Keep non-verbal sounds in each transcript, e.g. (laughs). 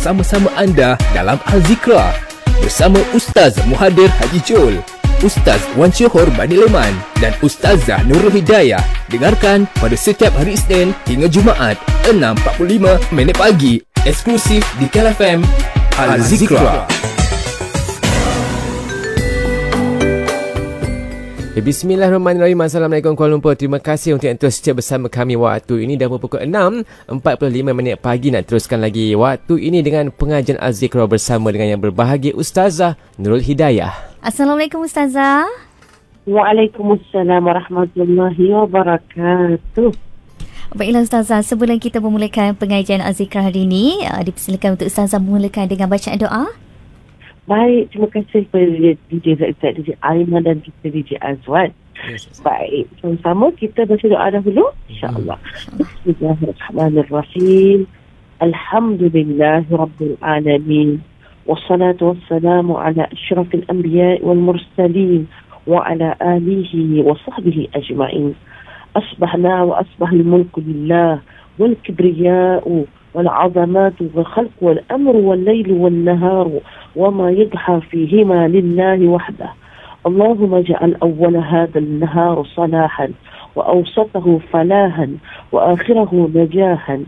bersama-sama anda dalam Al-Zikra bersama Ustaz Muhadir Haji Jol, Ustaz Wan Johor Bani Leman dan Ustazah Nurul Hidayah. Dengarkan pada setiap hari Isnin hingga Jumaat 6.45 minit pagi eksklusif di KLFM Al-Zikra. Ya, Bismillahirrahmanirrahim. Assalamualaikum Kuala Lumpur. Terima kasih untuk yang terus setia bersama kami waktu ini dah pukul 6.45 minit pagi nak teruskan lagi waktu ini dengan pengajian Al-Zikra bersama dengan yang berbahagia Ustazah Nurul Hidayah. Assalamualaikum Ustazah. Waalaikumsalam warahmatullahi wabarakatuh. Baiklah Ustazah, sebelum kita memulakan pengajian Al-Zikra hari ini, uh, dipersilakan untuk Ustazah memulakan dengan bacaan doa. Baik, terima kasih kepada DJ Zaid, DJ Aiman dan kita DJ Azwan. Yes, Baik, sama-sama kita baca doa dahulu. InsyaAllah. Bismillahirrahmanirrahim. Alhamdulillah Rabbil Alamin. والصلاة والسلام على أشرف الأنبياء والمرسلين وعلى آله وصحبه أجمعين أصبحنا وأصبح الملك لله والكبرياء والعظمات والخلق والأمر والليل والنهار وما يضحى فيهما لله وحده. اللهم اجعل أول هذا النهار صلاحا وأوسطه فلاحا وآخره نجاحا.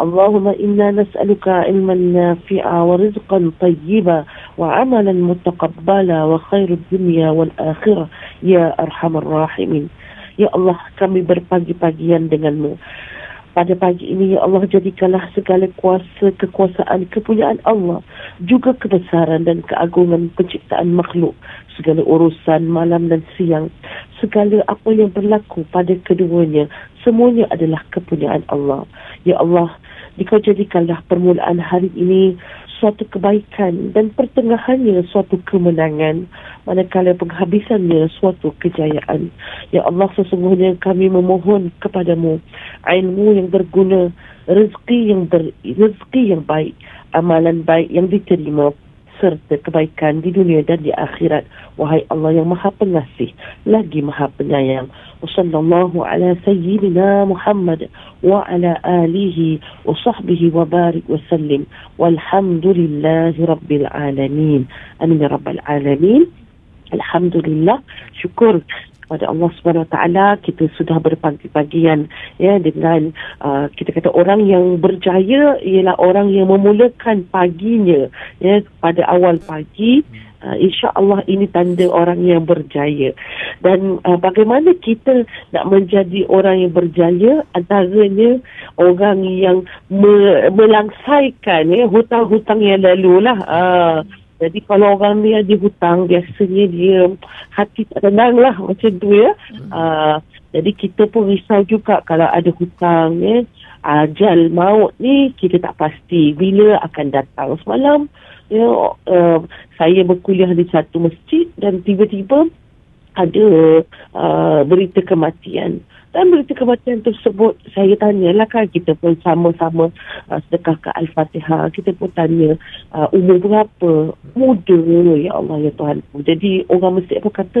اللهم إنا نسألك علما نافعا ورزقا طيبا وعملا متقبلا وخير الدنيا والآخرة. يا أرحم الراحمين. يا الله kami berpagi-pagian denganmu. Pada pagi ini ya Allah jadikanlah segala kuasa kekuasaan kepunyaan Allah juga kebesaran dan keagungan penciptaan makhluk segala urusan malam dan siang segala apa yang berlaku pada keduanya semuanya adalah kepunyaan Allah. Ya Allah dikau jadikanlah permulaan hari ini suatu kebaikan dan pertengahannya suatu kemenangan manakala penghabisannya suatu kejayaan. Ya Allah sesungguhnya kami memohon kepadamu ilmu yang berguna rezeki yang ber, rezeki yang baik amalan baik yang diterima serta kebaikan di dunia dan di akhirat. Wahai Allah yang maha pengasih, lagi maha penyayang. Wassallallahu ala sayyidina Muhammad wa ala alihi wa sahbihi wa barik wa sallim. Walhamdulillahi rabbil alamin. Amin ya rabbal alamin. Alhamdulillah. Syukur kepada Allah Subhanahu taala kita sudah berpagi-pagian ya dengan uh, kita kata orang yang berjaya ialah orang yang memulakan paginya ya pada awal pagi uh, insya-Allah ini tanda orang yang berjaya. Dan uh, bagaimana kita nak menjadi orang yang berjaya? Antaranya orang yang me- melangsaikan ya hutang-hutang yang lalu lah uh, jadi kalau orang ni ada hutang, biasanya dia hati tak tenang lah macam tu ya. Hmm. Uh, jadi kita pun risau juga kalau ada hutang ya. Ajal maut ni kita tak pasti bila akan datang. Semalam ya, uh, saya berkuliah di satu masjid dan tiba-tiba ada uh, berita kematian. Dan berita kematian tersebut, saya tanyalah kan kita pun sama-sama uh, sedekah ke Al-Fatihah. Kita pun tanya uh, umur berapa? Muda, ya Allah, ya Tuhan. Jadi orang mesti apa kata,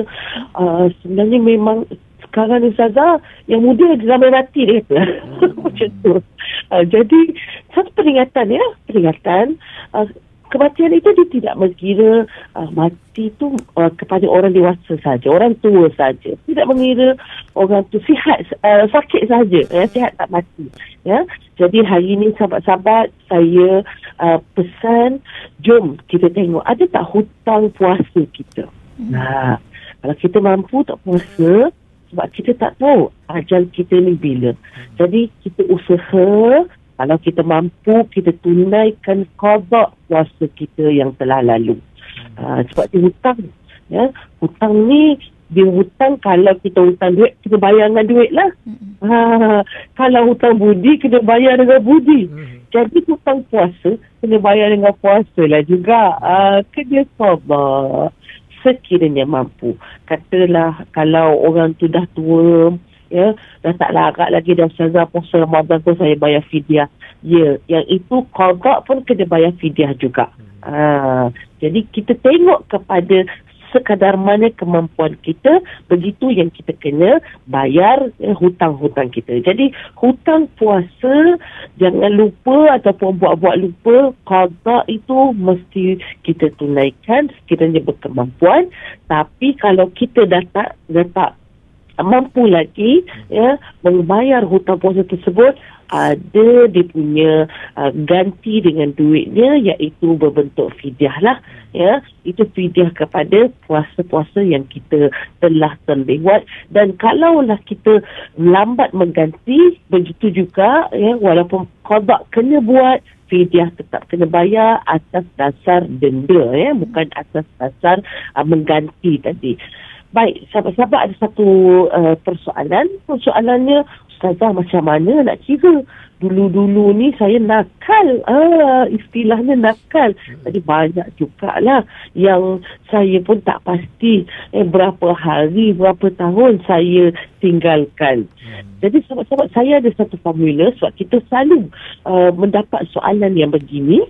uh, sebenarnya memang sekarang Ustazah, yang muda ramai mati dia kata. (laughs) Macam tu. Uh, jadi, satu peringatan ya, peringatan. Uh, kematian itu dia tidak mengira uh, mati itu uh, kepada orang dewasa saja, orang tua saja. Tidak mengira orang tu sihat uh, sakit saja, ya, sihat tak mati. Ya. Jadi hari ini sahabat-sahabat saya uh, pesan jom kita tengok ada tak hutang puasa kita. Hmm. Nah, kalau kita mampu tak puasa sebab kita tak tahu ajal kita ni bila. Jadi kita usaha kalau kita mampu, kita tunaikan kodok puasa kita yang telah lalu. Uh, sebab dia hutang. Ya. Hutang ni, dia hutang kalau kita hutang duit, kita bayar dengan duit lah. Uh, kalau hutang budi, kena bayar dengan budi. Jadi hutang puasa, kena bayar dengan puasa lah juga. Uh, kena sabar sekiranya mampu. Katalah kalau orang tu dah tua, ya. Dah tak larat lagi dah ustazah puasa Ramadan tu saya bayar fidyah. Ya yang itu qada pun kena bayar fidyah juga. Hmm. ha, jadi kita tengok kepada sekadar mana kemampuan kita begitu yang kita kena bayar eh, hutang-hutang kita. Jadi hutang puasa jangan lupa ataupun buat-buat lupa qada itu mesti kita tunaikan sekiranya berkemampuan. Tapi kalau kita dah tak dah tak mampu lagi ya membayar hutang puasa tersebut ada dia punya uh, ganti dengan duitnya iaitu berbentuk fidyah lah ya. Itu fidyah kepada puasa-puasa yang kita telah terlewat. Dan kalaulah kita lambat mengganti begitu juga ya walaupun qada kena buat fidyah tetap kena bayar atas dasar denda ya bukan atas dasar uh, mengganti tadi Baik, sahabat-sahabat ada satu uh, persoalan. Persoalannya, Ustazah macam mana nak kira? Dulu-dulu ni saya nakal. Ah, istilahnya nakal. Jadi banyak juga lah yang saya pun tak pasti eh, berapa hari, berapa tahun saya tinggalkan. Jadi sahabat-sahabat saya ada satu formula sebab kita selalu uh, mendapat soalan yang begini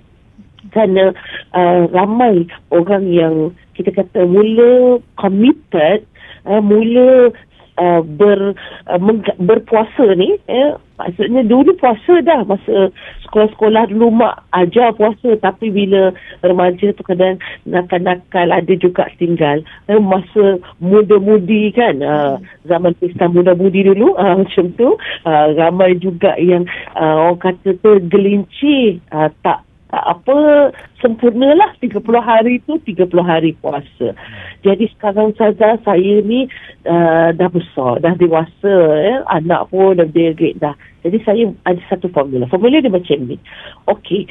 kerana uh, ramai orang yang kita kata mula committed uh, mula uh, ber uh, meng- berpuasa ni eh, maksudnya dulu puasa dah masa sekolah-sekolah dulu mak ajar puasa tapi bila remaja tu kadang nakal-nakal ada juga tinggal eh, masa muda-mudi kan uh, zaman pesta muda-mudi dulu (laughs) uh, macam tu uh, ramai juga yang uh, orang kata tu gelincir uh, tak apa sempurna lah 30 hari tu 30 hari puasa. Jadi sekarang saja saya ni uh, dah besar, dah dewasa, eh? anak pun dah degek dah. Jadi saya ada satu formula. Formula dia macam ni. Okey,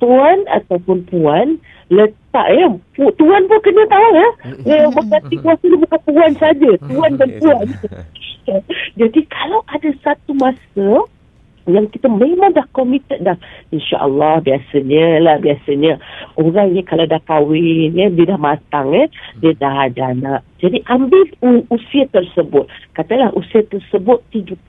tuan ataupun puan letak ya. Tuan pun kena tahu ya. Ya, (laughs) berkati puasa ni bukan puan saja. Tuan dan (laughs) puan. (laughs) Jadi kalau ada satu masa yang kita memang dah committed dah. Insyaallah biasanya lah biasanya orang ni kalau dah kahwin ya dia dah matang ya dia dah ada anak. Jadi ambil usia tersebut. Katalah usia tersebut 35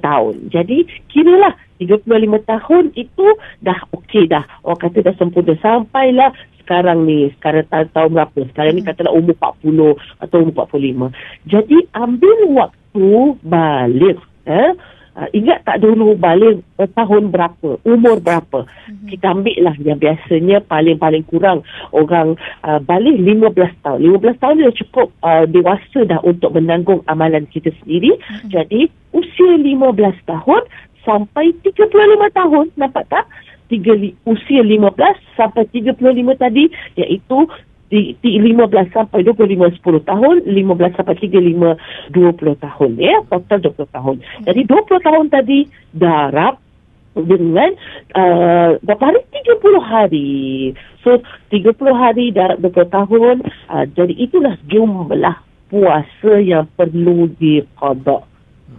tahun. Jadi kiralah 35 tahun itu dah okey dah. Orang kata dah sempurna. Sampailah sekarang ni sekarang tahun, tahun berapa? Sekarang ni katalah umur 40 atau umur 45 jadi ambil waktu balik eh Uh, ingat tak dulu balik uh, tahun berapa, umur berapa. Mm-hmm. Kita ambil lah yang biasanya paling-paling kurang orang uh, balik 15 tahun. 15 tahun dah cukup uh, dewasa dah untuk menanggung amalan kita sendiri. Mm-hmm. Jadi usia 15 tahun sampai 35 tahun, nampak tak? Tiga, usia 15 sampai 35 tadi iaitu di, di 15 sampai 25 10 tahun 15 sampai 35 20 tahun ya total 20 tahun. Jadi 20 tahun tadi darab dengan uh, berapa hari? 30 hari. So 30 hari darab 20 tahun uh, jadi itulah jumlah puasa yang perlu diqadak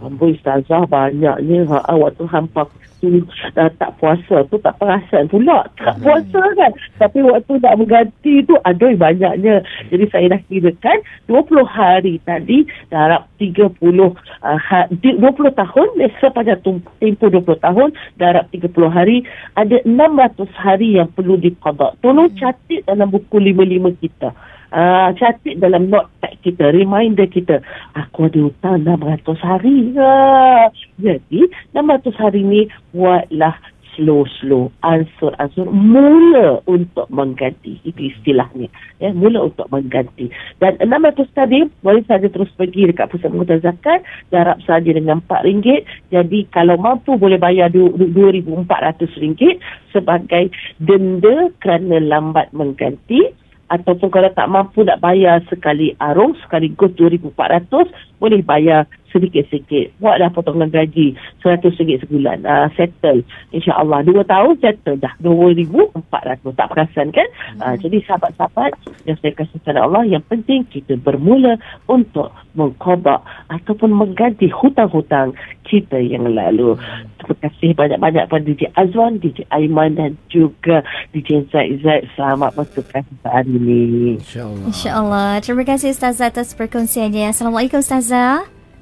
Amboi ustazah banyaknya ha, waktu hampa tu uh, tak puasa tu tak perasan pula. Tak hmm. puasa kan? Tapi waktu nak mengganti tu aduh banyaknya. Jadi saya dah kirakan 20 hari tadi darab 30 uh, ha, 20 tahun sepanjang tempoh 20 tahun darab 30 hari ada 600 hari yang perlu diqadak tolong hmm. catat dalam buku 55 kita uh, catat dalam notepad kita, reminder kita. Aku ada hutang 600 hari. Uh, jadi, 600 hari ni buatlah slow-slow, ansur-ansur, mula untuk mengganti. Itu istilahnya. Ya, mula untuk mengganti. Dan 600 tadi, boleh saja terus pergi dekat pusat pengutan zakat, darab saja dengan RM4. Jadi, kalau mampu boleh bayar RM2,400 sebagai denda kerana lambat mengganti ataupun kalau tak mampu nak bayar sekali arung sekaligus 2400 boleh bayar sedikit-sedikit. Buatlah potongan gaji RM100 sebulan. Uh, settle. insyaAllah. 2 tahun settle dah. RM2,400 tak perasan kan? Hmm. uh, jadi sahabat-sahabat yang saya kasih kepada Allah yang penting kita bermula untuk mengkobak ataupun mengganti hutang-hutang kita yang lalu. Terima kasih banyak-banyak pada DJ Azwan DJ Aiman dan juga DJ Zaid. Zaid selamat bertugas hari ini. insyaAllah. insyaAllah. Terima kasih Ustazah atas perkongsiannya. Assalamualaikum Ustazah